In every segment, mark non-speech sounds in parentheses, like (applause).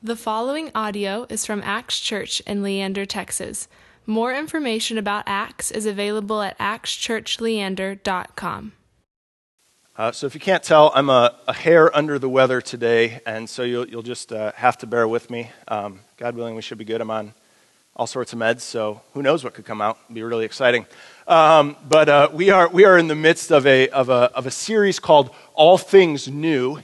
The following audio is from Acts Church in Leander, Texas. More information about Acts is available at actschurchleander.com. Uh, so, if you can't tell, I'm a, a, hair under the weather today, and so you'll, you'll just uh, have to bear with me. Um, God willing, we should be good. I'm on all sorts of meds, so who knows what could come out? It'll be really exciting. Um, but uh, we, are, we are in the midst of a, of, a, of a series called All Things New.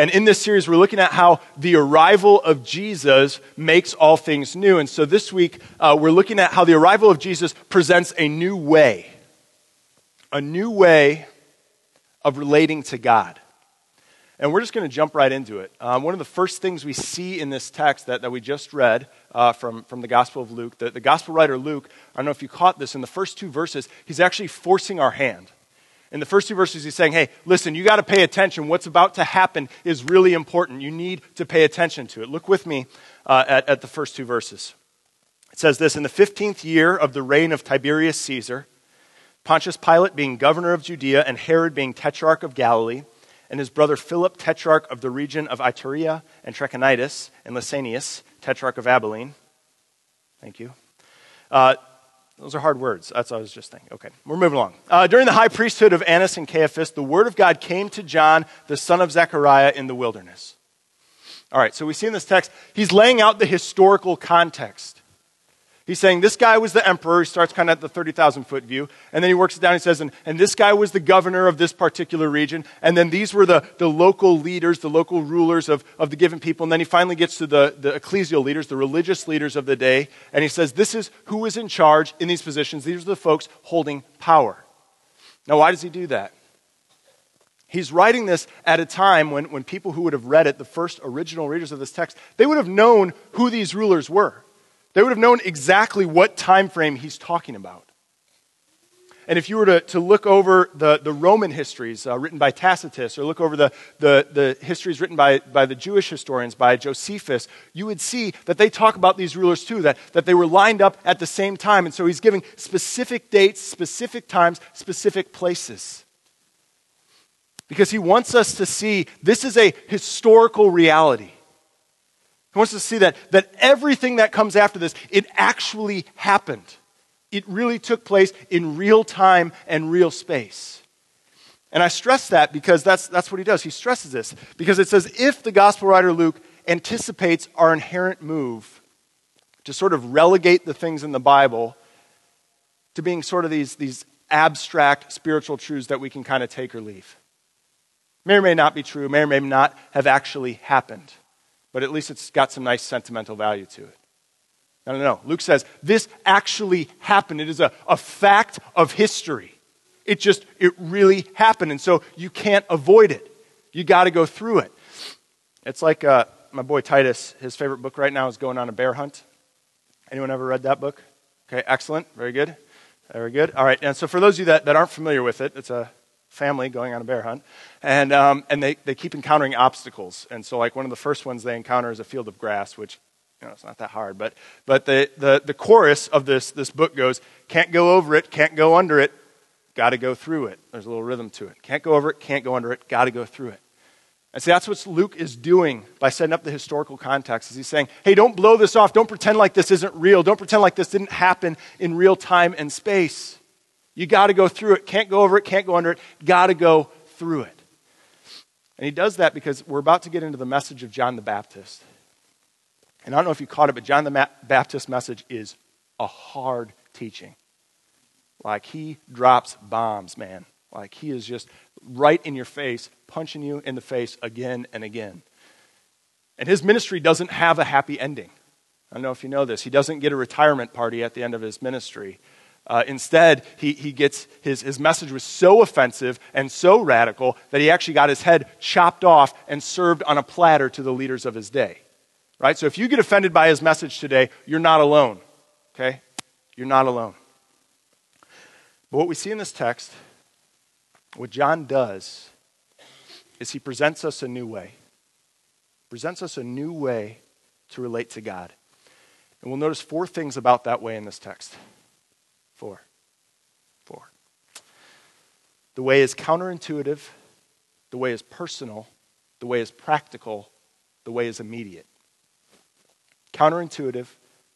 And in this series, we're looking at how the arrival of Jesus makes all things new. And so this week, uh, we're looking at how the arrival of Jesus presents a new way, a new way of relating to God. And we're just going to jump right into it. Um, one of the first things we see in this text that, that we just read uh, from, from the Gospel of Luke, the, the Gospel writer Luke, I don't know if you caught this, in the first two verses, he's actually forcing our hand. In the first two verses, he's saying, hey, listen, you got to pay attention. What's about to happen is really important. You need to pay attention to it. Look with me uh, at, at the first two verses. It says this In the 15th year of the reign of Tiberius Caesar, Pontius Pilate being governor of Judea, and Herod being tetrarch of Galilee, and his brother Philip, tetrarch of the region of Iturea and Trachonitis, and Lysanias, tetrarch of Abilene. Thank you. Uh, those are hard words. That's what I was just thinking. Okay, we're moving along. Uh, during the high priesthood of Annas and Caiaphas, the word of God came to John, the son of Zechariah, in the wilderness. All right, so we see in this text, he's laying out the historical context. He's saying this guy was the emperor. He starts kind of at the 30,000 foot view. And then he works it down. He says, and, and this guy was the governor of this particular region. And then these were the, the local leaders, the local rulers of, of the given people. And then he finally gets to the, the ecclesial leaders, the religious leaders of the day. And he says, this is who was in charge in these positions. These are the folks holding power. Now, why does he do that? He's writing this at a time when, when people who would have read it, the first original readers of this text, they would have known who these rulers were. They would have known exactly what time frame he's talking about. And if you were to, to look over the, the Roman histories uh, written by Tacitus, or look over the, the, the histories written by, by the Jewish historians, by Josephus, you would see that they talk about these rulers too, that, that they were lined up at the same time. And so he's giving specific dates, specific times, specific places. Because he wants us to see this is a historical reality. He wants us to see that, that everything that comes after this, it actually happened. It really took place in real time and real space. And I stress that because that's, that's what he does. He stresses this because it says if the gospel writer Luke anticipates our inherent move to sort of relegate the things in the Bible to being sort of these, these abstract spiritual truths that we can kind of take or leave. May or may not be true, may or may not have actually happened but at least it's got some nice sentimental value to it. No, no, no. Luke says this actually happened. It is a, a fact of history. It just, it really happened. And so you can't avoid it. You got to go through it. It's like uh, my boy Titus, his favorite book right now is Going on a Bear Hunt. Anyone ever read that book? Okay, excellent. Very good. Very good. All right. And so for those of you that, that aren't familiar with it, it's a family going on a bear hunt, and, um, and they, they keep encountering obstacles. And so, like, one of the first ones they encounter is a field of grass, which, you know, it's not that hard. But, but the, the, the chorus of this, this book goes, can't go over it, can't go under it, got to go through it. There's a little rhythm to it. Can't go over it, can't go under it, got to go through it. And see, that's what Luke is doing by setting up the historical context. Is he's saying, hey, don't blow this off. Don't pretend like this isn't real. Don't pretend like this didn't happen in real time and space. You got to go through it. Can't go over it, can't go under it. Got to go through it. And he does that because we're about to get into the message of John the Baptist. And I don't know if you caught it, but John the Baptist message is a hard teaching. Like he drops bombs, man. Like he is just right in your face, punching you in the face again and again. And his ministry doesn't have a happy ending. I don't know if you know this. He doesn't get a retirement party at the end of his ministry. Uh, instead, he, he gets his, his message was so offensive and so radical that he actually got his head chopped off and served on a platter to the leaders of his day. Right? So if you get offended by his message today, you're not alone. Okay? You're not alone. But what we see in this text, what John does, is he presents us a new way. Presents us a new way to relate to God. And we'll notice four things about that way in this text. Four. Four. The way is counterintuitive, the way is personal, the way is practical, the way is immediate. Counterintuitive,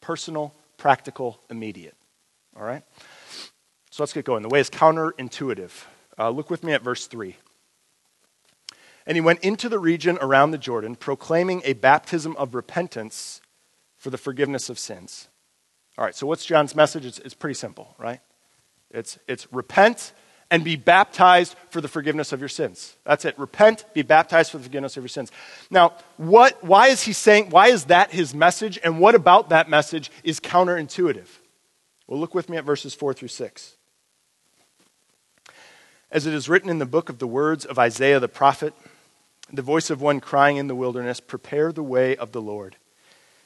personal, practical, immediate. All right? So let's get going. The way is counterintuitive. Uh, look with me at verse 3. And he went into the region around the Jordan, proclaiming a baptism of repentance for the forgiveness of sins. All right, so what's John's message? It's, it's pretty simple, right? It's, it's repent and be baptized for the forgiveness of your sins. That's it. Repent, be baptized for the forgiveness of your sins. Now, what, why is he saying, why is that his message? And what about that message is counterintuitive? Well, look with me at verses 4 through 6. As it is written in the book of the words of Isaiah the prophet, the voice of one crying in the wilderness, Prepare the way of the Lord,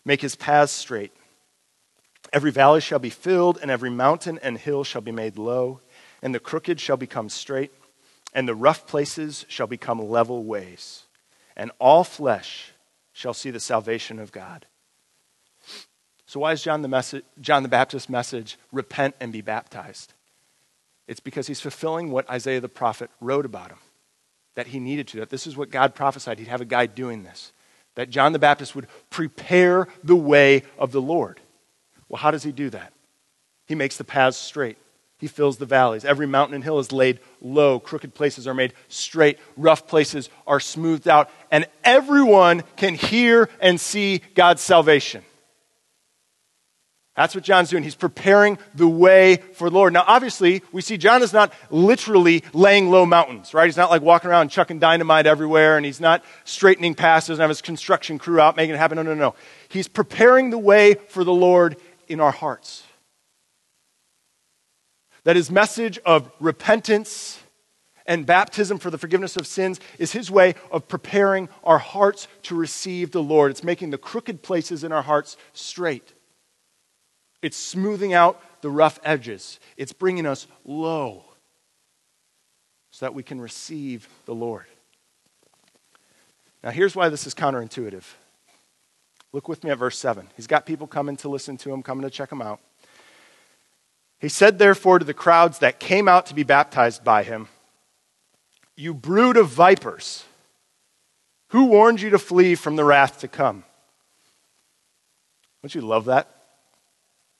make his paths straight. Every valley shall be filled, and every mountain and hill shall be made low, and the crooked shall become straight, and the rough places shall become level ways, and all flesh shall see the salvation of God. So, why is John the, message, John the Baptist's message, repent and be baptized? It's because he's fulfilling what Isaiah the prophet wrote about him that he needed to, that this is what God prophesied. He'd have a guy doing this, that John the Baptist would prepare the way of the Lord. Well, how does he do that? He makes the paths straight. He fills the valleys. Every mountain and hill is laid low. Crooked places are made straight. Rough places are smoothed out. And everyone can hear and see God's salvation. That's what John's doing. He's preparing the way for the Lord. Now, obviously, we see John is not literally laying low mountains, right? He's not like walking around chucking dynamite everywhere, and he's not straightening paths, doesn't have his construction crew out making it happen. No, no, no. He's preparing the way for the Lord in our hearts. That his message of repentance and baptism for the forgiveness of sins is his way of preparing our hearts to receive the Lord. It's making the crooked places in our hearts straight. It's smoothing out the rough edges. It's bringing us low so that we can receive the Lord. Now, here's why this is counterintuitive. Look with me at verse 7. He's got people coming to listen to him, coming to check him out. He said, therefore, to the crowds that came out to be baptized by him, You brood of vipers, who warned you to flee from the wrath to come? Don't you love that?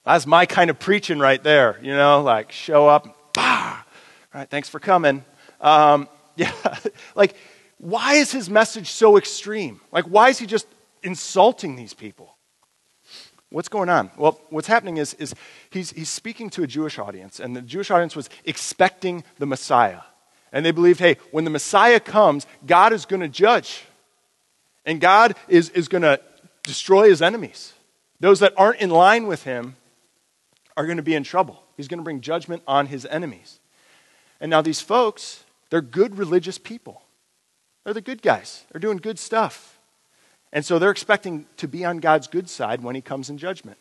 That's my kind of preaching right there, you know, like show up, bah, all right, thanks for coming. Um, (laughs) yeah, (laughs) like, why is his message so extreme? Like, why is he just insulting these people? What's going on? Well, what's happening is, is he's, he's speaking to a Jewish audience, and the Jewish audience was expecting the Messiah. And they believed, hey, when the Messiah comes, God is going to judge. And God is, is going to destroy his enemies. Those that aren't in line with him are going to be in trouble. He's going to bring judgment on his enemies. And now these folks, they're good religious people. They're the good guys. They're doing good stuff. And so they're expecting to be on God's good side when he comes in judgment.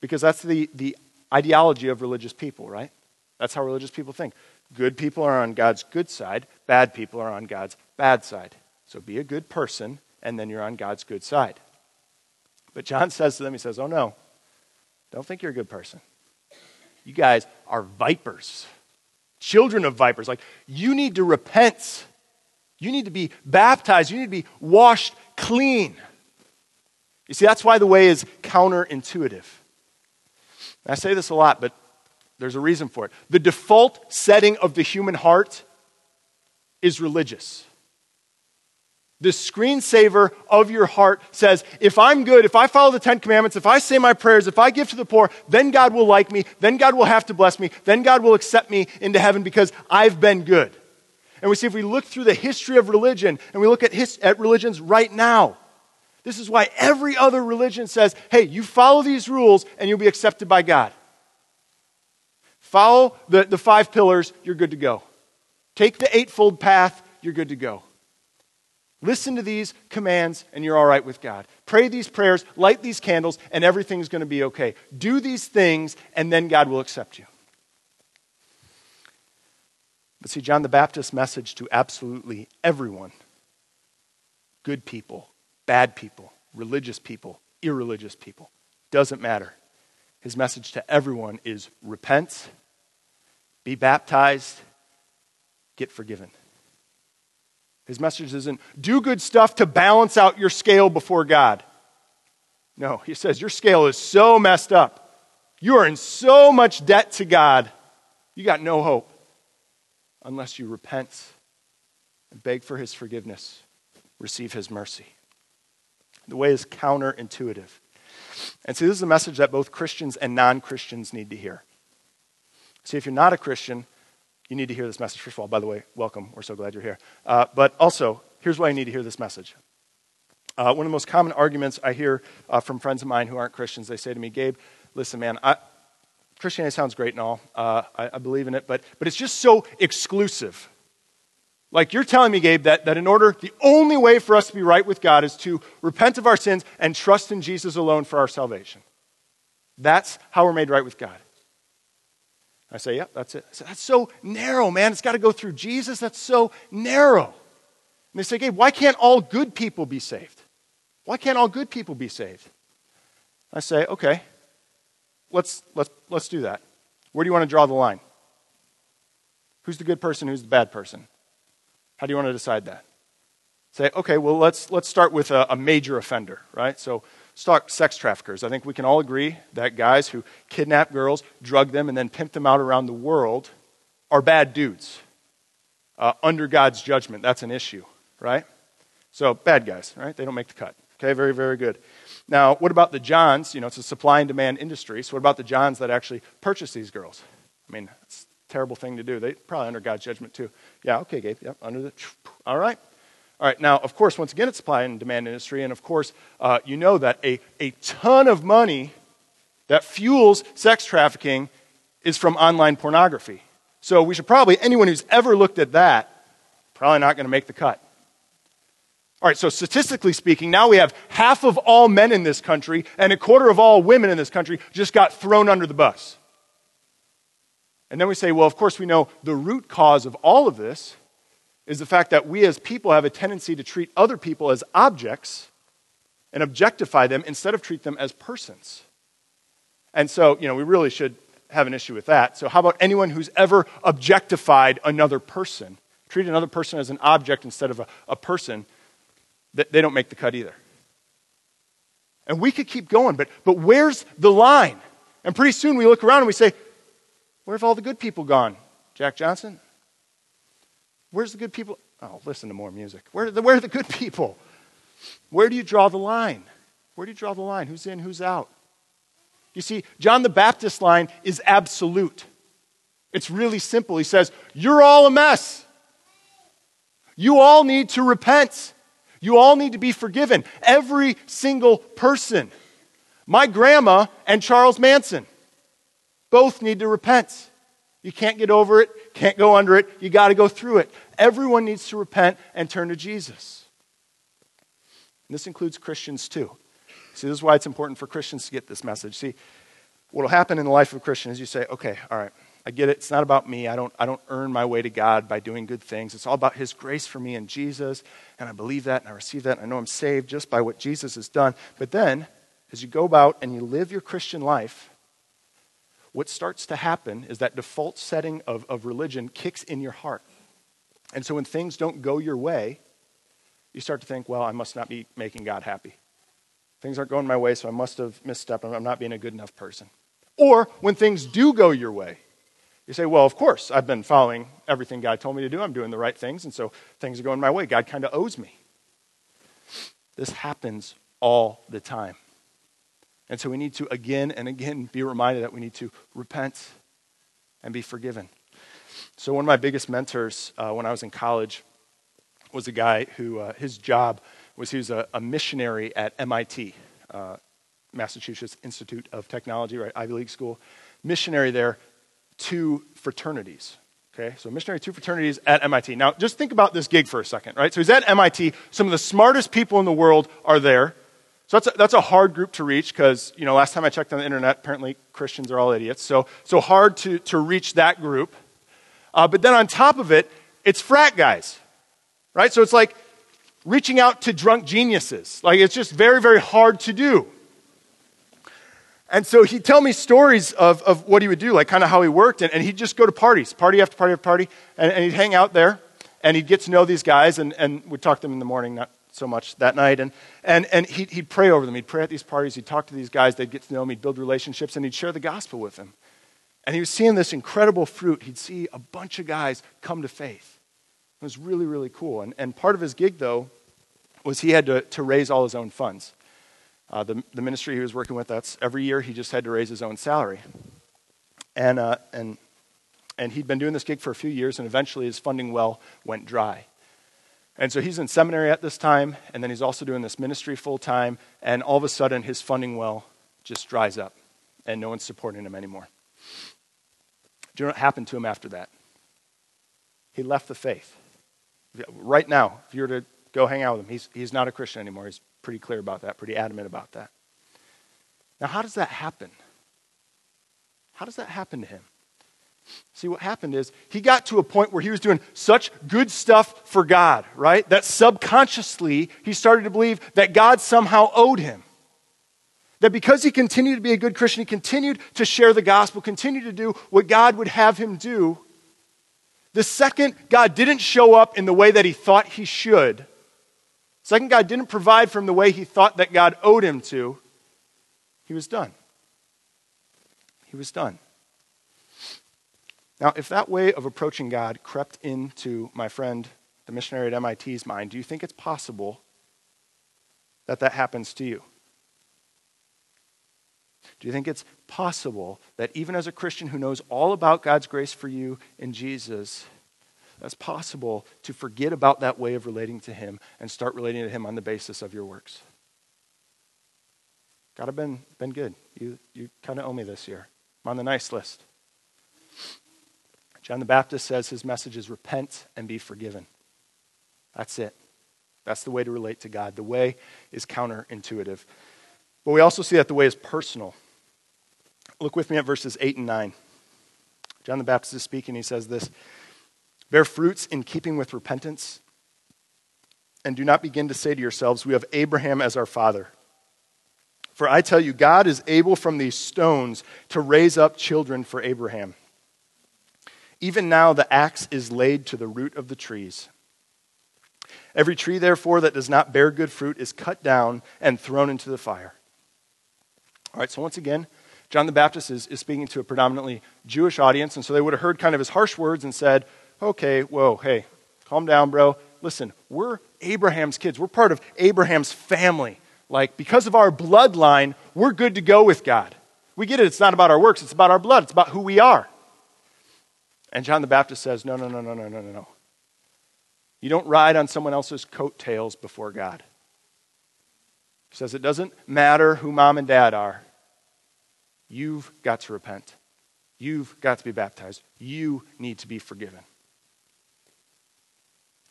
Because that's the, the ideology of religious people, right? That's how religious people think. Good people are on God's good side, bad people are on God's bad side. So be a good person, and then you're on God's good side. But John (laughs) says to them, he says, Oh no, don't think you're a good person. You guys are vipers, children of vipers. Like, you need to repent. You need to be baptized. You need to be washed clean. You see, that's why the way is counterintuitive. I say this a lot, but there's a reason for it. The default setting of the human heart is religious. The screensaver of your heart says, if I'm good, if I follow the Ten Commandments, if I say my prayers, if I give to the poor, then God will like me, then God will have to bless me, then God will accept me into heaven because I've been good. And we see if we look through the history of religion and we look at, his, at religions right now, this is why every other religion says, hey, you follow these rules and you'll be accepted by God. Follow the, the five pillars, you're good to go. Take the eightfold path, you're good to go. Listen to these commands, and you're all right with God. Pray these prayers, light these candles, and everything's going to be okay. Do these things, and then God will accept you. But see, John the Baptist's message to absolutely everyone good people, bad people, religious people, irreligious people doesn't matter. His message to everyone is repent, be baptized, get forgiven. His message isn't do good stuff to balance out your scale before God. No, he says, Your scale is so messed up. You are in so much debt to God, you got no hope unless you repent and beg for his forgiveness, receive his mercy. The way is counterintuitive. And see, this is a message that both Christians and non Christians need to hear. See, if you're not a Christian, you need to hear this message. First of all, by the way, welcome. We're so glad you're here. Uh, but also, here's why you need to hear this message. Uh, one of the most common arguments I hear uh, from friends of mine who aren't Christians, they say to me, Gabe, listen, man, I, Christianity sounds great and all. Uh, I, I believe in it, but, but it's just so exclusive. Like you're telling me, Gabe, that, that in order, the only way for us to be right with God is to repent of our sins and trust in Jesus alone for our salvation. That's how we're made right with God. I say, yeah, that's it. Say, that's so narrow, man. It's got to go through Jesus. That's so narrow. And they say, Gabe, why can't all good people be saved? Why can't all good people be saved? I say, okay, let's, let's, let's do that. Where do you want to draw the line? Who's the good person? Who's the bad person? How do you want to decide that? Say, okay, well, let's, let's start with a, a major offender, right? So, start sex traffickers. I think we can all agree that guys who kidnap girls, drug them, and then pimp them out around the world are bad dudes. Uh, under God's judgment, that's an issue, right? So, bad guys, right? They don't make the cut. Okay, very, very good. Now, what about the Johns? You know, it's a supply and demand industry. So, what about the Johns that actually purchase these girls? I mean, it's a terrible thing to do. They probably under God's judgment too. Yeah, okay, Gabe. Yep, under the. All right. All right. Now, of course, once again, it's supply and demand industry, and of course, uh, you know that a, a ton of money that fuels sex trafficking is from online pornography. So we should probably anyone who's ever looked at that probably not going to make the cut. All right, so statistically speaking, now we have half of all men in this country and a quarter of all women in this country just got thrown under the bus. And then we say, well, of course, we know the root cause of all of this is the fact that we as people have a tendency to treat other people as objects and objectify them instead of treat them as persons. And so, you know, we really should have an issue with that. So, how about anyone who's ever objectified another person? Treat another person as an object instead of a, a person, they don't make the cut either. And we could keep going, but, but where's the line? And pretty soon we look around and we say, where have all the good people gone? Jack Johnson? Where's the good people? Oh, listen to more music. Where, the, where are the good people? Where do you draw the line? Where do you draw the line? Who's in, who's out? You see, John the Baptist line is absolute. It's really simple. He says, You're all a mess. You all need to repent. You all need to be forgiven. Every single person. My grandma and Charles Manson. Both need to repent. You can't get over it, can't go under it, you got to go through it. Everyone needs to repent and turn to Jesus. And this includes Christians too. See, this is why it's important for Christians to get this message. See, what will happen in the life of a Christian is you say, okay, all right, I get it. It's not about me. I don't, I don't earn my way to God by doing good things. It's all about His grace for me in Jesus. And I believe that and I receive that. And I know I'm saved just by what Jesus has done. But then, as you go about and you live your Christian life, what starts to happen is that default setting of, of religion kicks in your heart. And so when things don't go your way, you start to think, well, I must not be making God happy. Things aren't going my way, so I must have misstepped. I'm not being a good enough person. Or when things do go your way, you say, well, of course, I've been following everything God told me to do. I'm doing the right things, and so things are going my way. God kind of owes me. This happens all the time. And so we need to again and again be reminded that we need to repent and be forgiven. So, one of my biggest mentors uh, when I was in college was a guy who uh, his job was he was a, a missionary at MIT, uh, Massachusetts Institute of Technology, right, Ivy League school. Missionary there to fraternities. Okay, so missionary to fraternities at MIT. Now, just think about this gig for a second, right? So he's at MIT. Some of the smartest people in the world are there. So that's a, that's a hard group to reach because, you know, last time I checked on the internet, apparently Christians are all idiots. So, so hard to, to reach that group. Uh, but then on top of it, it's frat guys, right? So it's like reaching out to drunk geniuses. Like it's just very, very hard to do. And so he'd tell me stories of, of what he would do, like kind of how he worked. And, and he'd just go to parties, party after party after party, and, and he'd hang out there and he'd get to know these guys and, and we'd talk to them in the morning, not so much that night. And, and, and he'd, he'd pray over them. He'd pray at these parties. He'd talk to these guys. They'd get to know him. He'd build relationships, and he'd share the gospel with them. And he was seeing this incredible fruit. He'd see a bunch of guys come to faith. It was really, really cool. And, and part of his gig, though, was he had to, to raise all his own funds. Uh, the, the ministry he was working with, that's every year he just had to raise his own salary. And, uh, and, and he'd been doing this gig for a few years, and eventually his funding well went dry. And so he's in seminary at this time, and then he's also doing this ministry full time, and all of a sudden his funding well just dries up, and no one's supporting him anymore. Do you know what happened to him after that? He left the faith. Right now, if you were to go hang out with him, he's, he's not a Christian anymore. He's pretty clear about that, pretty adamant about that. Now, how does that happen? How does that happen to him? See, what happened is he got to a point where he was doing such good stuff for God, right? That subconsciously he started to believe that God somehow owed him. That because he continued to be a good Christian, he continued to share the gospel, continued to do what God would have him do. The second God didn't show up in the way that he thought he should, second God didn't provide from the way he thought that God owed him to, he was done. He was done. Now, if that way of approaching God crept into my friend, the missionary at MIT's mind, do you think it's possible that that happens to you? Do you think it's possible that even as a Christian who knows all about God's grace for you in Jesus, that's possible to forget about that way of relating to Him and start relating to Him on the basis of your works? God, I've been, been good. You, you kind of owe me this year. I'm on the nice list. John the Baptist says his message is repent and be forgiven. That's it. That's the way to relate to God. The way is counterintuitive. But we also see that the way is personal. Look with me at verses 8 and 9. John the Baptist is speaking. He says this Bear fruits in keeping with repentance, and do not begin to say to yourselves, We have Abraham as our father. For I tell you, God is able from these stones to raise up children for Abraham. Even now, the axe is laid to the root of the trees. Every tree, therefore, that does not bear good fruit is cut down and thrown into the fire. All right, so once again, John the Baptist is, is speaking to a predominantly Jewish audience, and so they would have heard kind of his harsh words and said, okay, whoa, hey, calm down, bro. Listen, we're Abraham's kids. We're part of Abraham's family. Like, because of our bloodline, we're good to go with God. We get it. It's not about our works, it's about our blood, it's about who we are. And John the Baptist says, No, no, no, no, no, no, no, no. You don't ride on someone else's coattails before God. He says, It doesn't matter who mom and dad are. You've got to repent. You've got to be baptized. You need to be forgiven.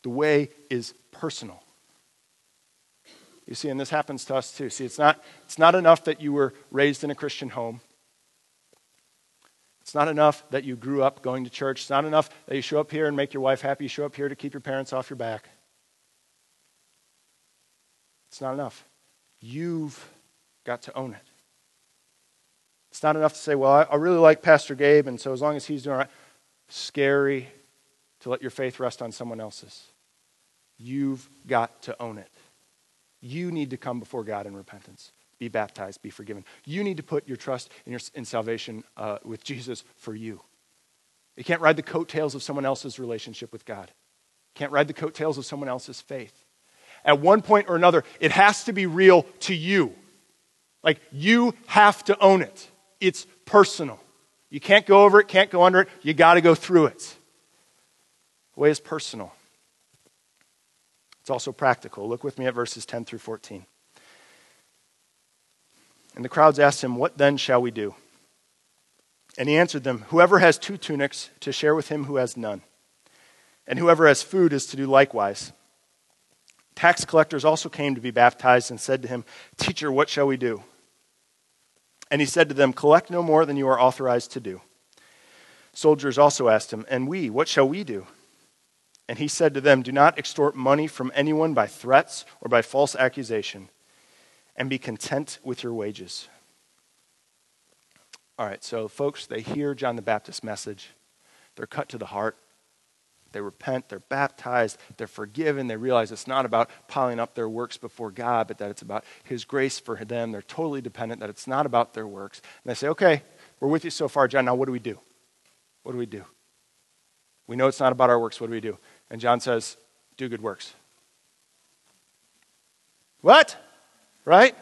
The way is personal. You see, and this happens to us too. See, it's not, it's not enough that you were raised in a Christian home. It's not enough that you grew up going to church. It's not enough that you show up here and make your wife happy. You show up here to keep your parents off your back. It's not enough. You've got to own it. It's not enough to say, well, I, really like Pastor Gabe, and so as long as he's doing right, scary to let your faith rest on someone else's. You've got to own it. You need to come before God in repentance be baptized, be forgiven. You need to put your trust in, your, in salvation uh, with Jesus for you. You can't ride the coattails of someone else's relationship with God. You can't ride the coattails of someone else's faith. At one point or another, it has to be real to you. Like, you have to own it. It's personal. You can't go over it, can't go under it. You got to go through it. Way is personal. It's also practical. Look with me at verses 10 through 14. And the crowds asked him, What then shall we do? And he answered them, Whoever has two tunics, to share with him who has none. And whoever has food is to do likewise. Tax collectors also came to be baptized and said to him, Teacher, what shall we do? And he said to them, Collect no more than you are authorized to do. Soldiers also asked him, And we, what shall we do? And he said to them, Do not extort money from anyone by threats or by false accusation and be content with your wages. All right, so folks, they hear John the Baptist's message. They're cut to the heart. They repent, they're baptized, they're forgiven. They realize it's not about piling up their works before God, but that it's about His grace for them. They're totally dependent, that it's not about their works. And they say, okay, we're with you so far, John. Now, what do we do? What do we do? We know it's not about our works. What do we do? And John says, do good works. What? Right?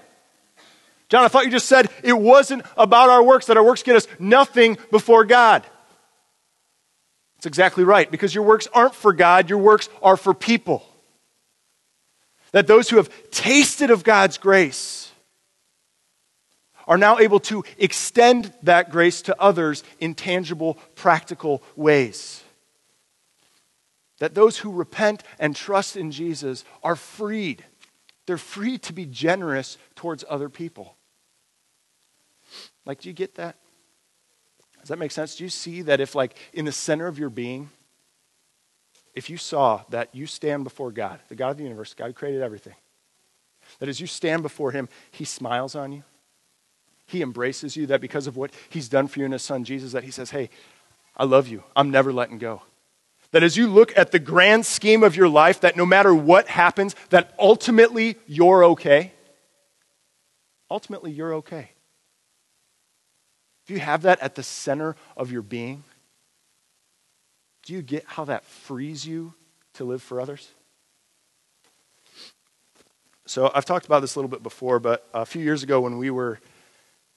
John, I thought you just said it wasn't about our works, that our works get us nothing before God. That's exactly right, because your works aren't for God, your works are for people. That those who have tasted of God's grace are now able to extend that grace to others in tangible, practical ways. That those who repent and trust in Jesus are freed. They're free to be generous towards other people. Like, do you get that? Does that make sense? Do you see that if, like, in the center of your being, if you saw that you stand before God, the God of the universe, God created everything, that as you stand before Him, He smiles on you, He embraces you, that because of what He's done for you in His Son Jesus, that He says, Hey, I love you. I'm never letting go. That as you look at the grand scheme of your life, that no matter what happens, that ultimately you're okay. Ultimately, you're okay. Do you have that at the center of your being? Do you get how that frees you to live for others? So, I've talked about this a little bit before, but a few years ago when we were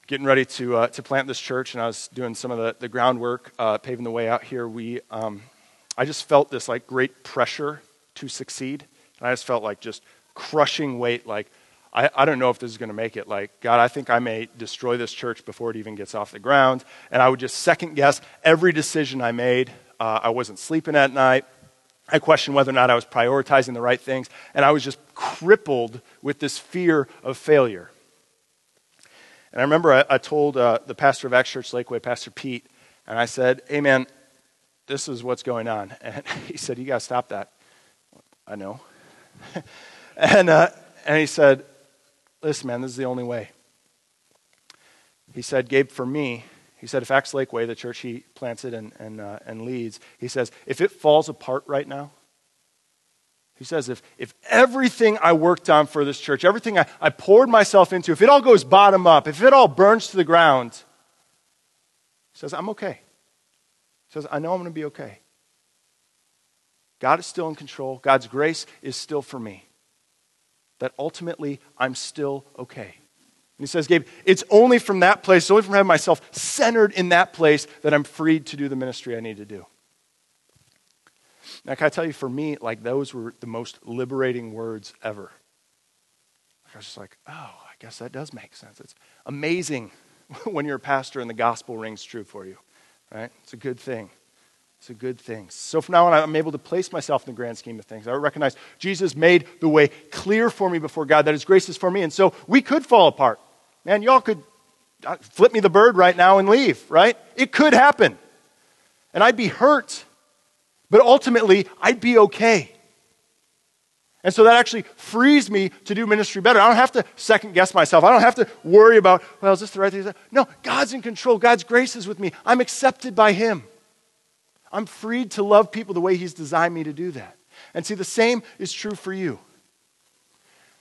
getting ready to, uh, to plant this church and I was doing some of the, the groundwork, uh, paving the way out here, we, um, I just felt this like great pressure to succeed. And I just felt like just crushing weight, like, I, I don't know if this is going to make it. Like, God, I think I may destroy this church before it even gets off the ground. And I would just second guess every decision I made. Uh, I wasn't sleeping at night. I questioned whether or not I was prioritizing the right things. And I was just crippled with this fear of failure. And I remember I, I told uh, the pastor of Acts Church Lakeway, Pastor Pete, and I said, Hey, this is what's going on. (laughs) And he said, You got to stop that. I know. (laughs) and, uh, and he said, Listen, man, this is the only way. He said, Gabe, for me, he said, if Acts Lakeway, the church he planted and, and, uh, and leads, he says, if it falls apart right now, he says, if, if everything I worked on for this church, everything I, I poured myself into, if it all goes bottom up, if it all burns to the ground, he says, I'm okay. Says, I know I'm going to be okay. God is still in control. God's grace is still for me that ultimately I'm still okay. And he says, Gabe, it's only from that place, it's only from having myself centered in that place that I'm freed to do the ministry I need to do. Now, can I tell you, for me, like those were the most liberating words ever. I was just like, oh, I guess that does make sense. It's amazing (laughs) when you're a pastor and the gospel rings true for you, right? It's a good thing. It's a good thing. So from now on, I'm able to place myself in the grand scheme of things. I recognize Jesus made the way clear for me before God, that His grace is for me. And so we could fall apart. Man, y'all could uh, flip me the bird right now and leave, right? It could happen. And I'd be hurt. But ultimately, I'd be okay. And so that actually frees me to do ministry better. I don't have to second guess myself. I don't have to worry about, well, is this the right thing? No, God's in control. God's grace is with me. I'm accepted by Him. I'm freed to love people the way He's designed me to do that. And see, the same is true for you.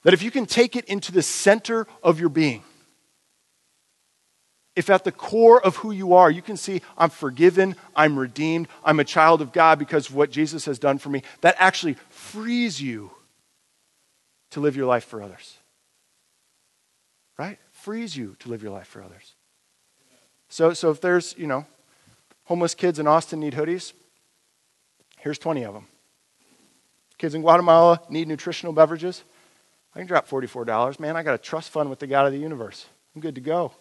That if you can take it into the center of your being, if at the core of who you are, you can see, I'm forgiven, I'm redeemed, I'm a child of God because of what Jesus has done for me, that actually frees you to live your life for others. Right? Frees you to live your life for others. So, so if there's, you know, homeless kids in Austin need hoodies. Here's 20 of them. Kids in Guatemala need nutritional beverages. I can drop $44. Man, I got a trust fund with the God of the universe. I'm good to go.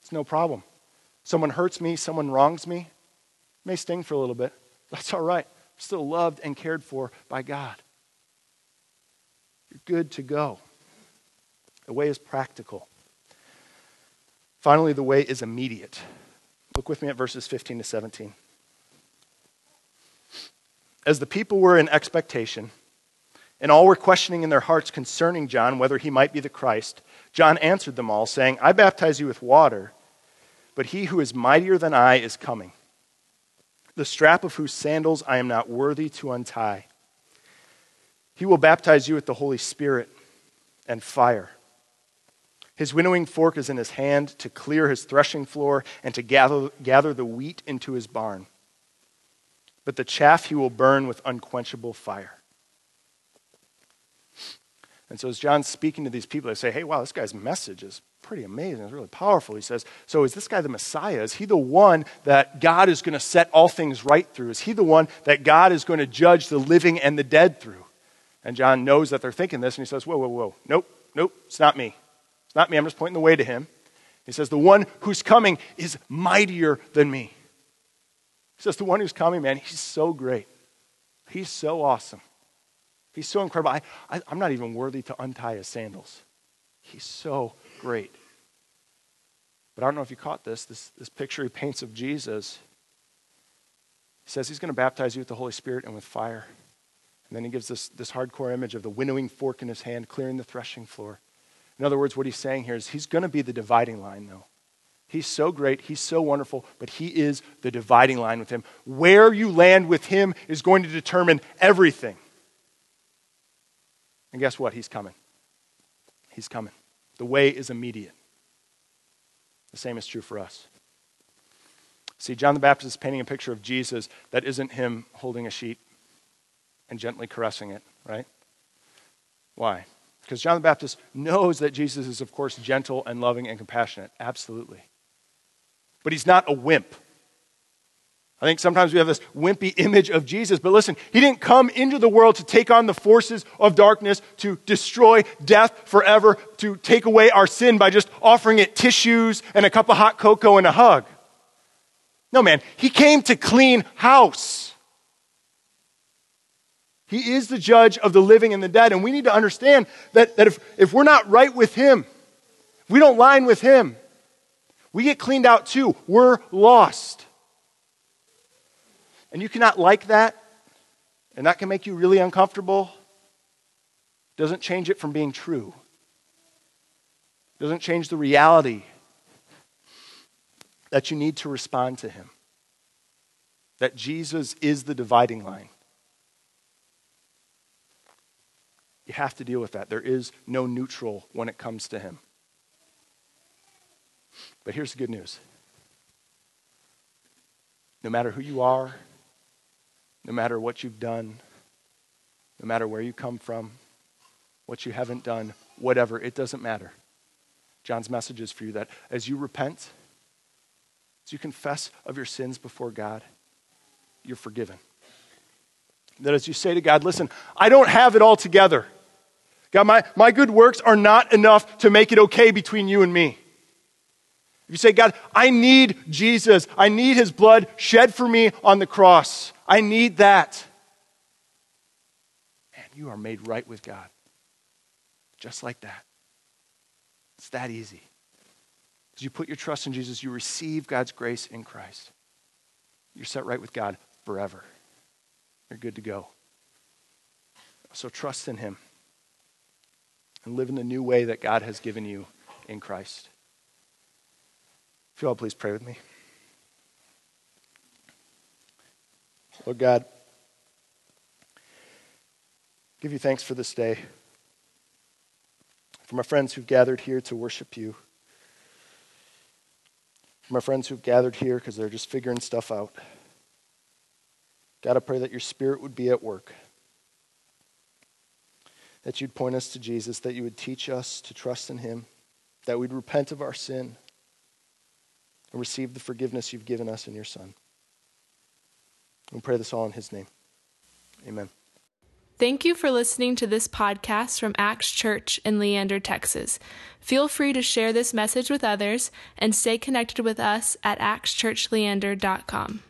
It's no problem. Someone hurts me, someone wrongs me. It may sting for a little bit. That's all right. I'm still loved and cared for by God. You're good to go. The way is practical. Finally, the way is immediate. Look with me at verses 15 to 17. As the people were in expectation, and all were questioning in their hearts concerning John whether he might be the Christ, John answered them all, saying, I baptize you with water, but he who is mightier than I is coming. the strap of whose sandals I am not worthy to untie. He will baptize you with the Holy Spirit and fire. His winnowing fork is in his hand to clear his threshing floor and to gather, gather the wheat into his barn. But the chaff he will burn with unquenchable fire. And so, as John's speaking to these people, they say, Hey, wow, this guy's message is pretty amazing. It's really powerful. He says, So, is this guy the Messiah? Is he the one that God is going to set all things right through? Is he the one that God is going to judge the living and the dead through? And John knows that they're thinking this, and he says, Whoa, whoa, whoa. Nope, nope, it's not me. It's not me. I'm just pointing the way to him. He says, The one who's coming is mightier than me. He says, The one who's coming, man, he's so great. He's so awesome. He's so incredible. I, I, I'm not even worthy to untie his sandals. He's so great. But I don't know if you caught this, this, this picture he paints of Jesus. He says he's going to baptize you with the Holy Spirit and with fire. And then he gives this, this hardcore image of the winnowing fork in his hand, clearing the threshing floor. In other words, what he's saying here is he's going to be the dividing line, though. He's so great, he's so wonderful, but he is the dividing line with him. Where you land with him is going to determine everything. And guess what? He's coming. He's coming. The way is immediate. The same is true for us. See, John the Baptist is painting a picture of Jesus that isn't him holding a sheep and gently caressing it, right? Why? Because John the Baptist knows that Jesus is, of course, gentle and loving and compassionate. Absolutely. But he's not a wimp. I think sometimes we have this wimpy image of Jesus, but listen, he didn't come into the world to take on the forces of darkness, to destroy death forever, to take away our sin by just offering it tissues and a cup of hot cocoa and a hug. No, man, he came to clean house. He is the judge of the living and the dead, and we need to understand that, that if, if we're not right with him, we don't line with him, we get cleaned out too. We're lost. And you cannot like that, and that can make you really uncomfortable. Doesn't change it from being true. Doesn't change the reality that you need to respond to him. That Jesus is the dividing line. You have to deal with that. There is no neutral when it comes to him. But here's the good news no matter who you are, no matter what you've done, no matter where you come from, what you haven't done, whatever, it doesn't matter. John's message is for you that as you repent, as you confess of your sins before God, you're forgiven. That as you say to God, listen, I don't have it all together. God, my, my good works are not enough to make it okay between you and me. If you say, God, I need Jesus, I need his blood shed for me on the cross, I need that. Man, you are made right with God. Just like that. It's that easy. As you put your trust in Jesus, you receive God's grace in Christ. You're set right with God forever. You're good to go. So trust in Him and live in the new way that God has given you in Christ. If you all please pray with me. Lord God, give you thanks for this day, for my friends who've gathered here to worship you, for my friends who've gathered here because they're just figuring stuff out. God, I pray that your spirit would be at work, that you'd point us to Jesus, that you would teach us to trust in him, that we'd repent of our sin and receive the forgiveness you've given us in your Son. We pray this all in his name. Amen. Thank you for listening to this podcast from Acts Church in Leander, Texas. Feel free to share this message with others and stay connected with us at actschurchleander.com.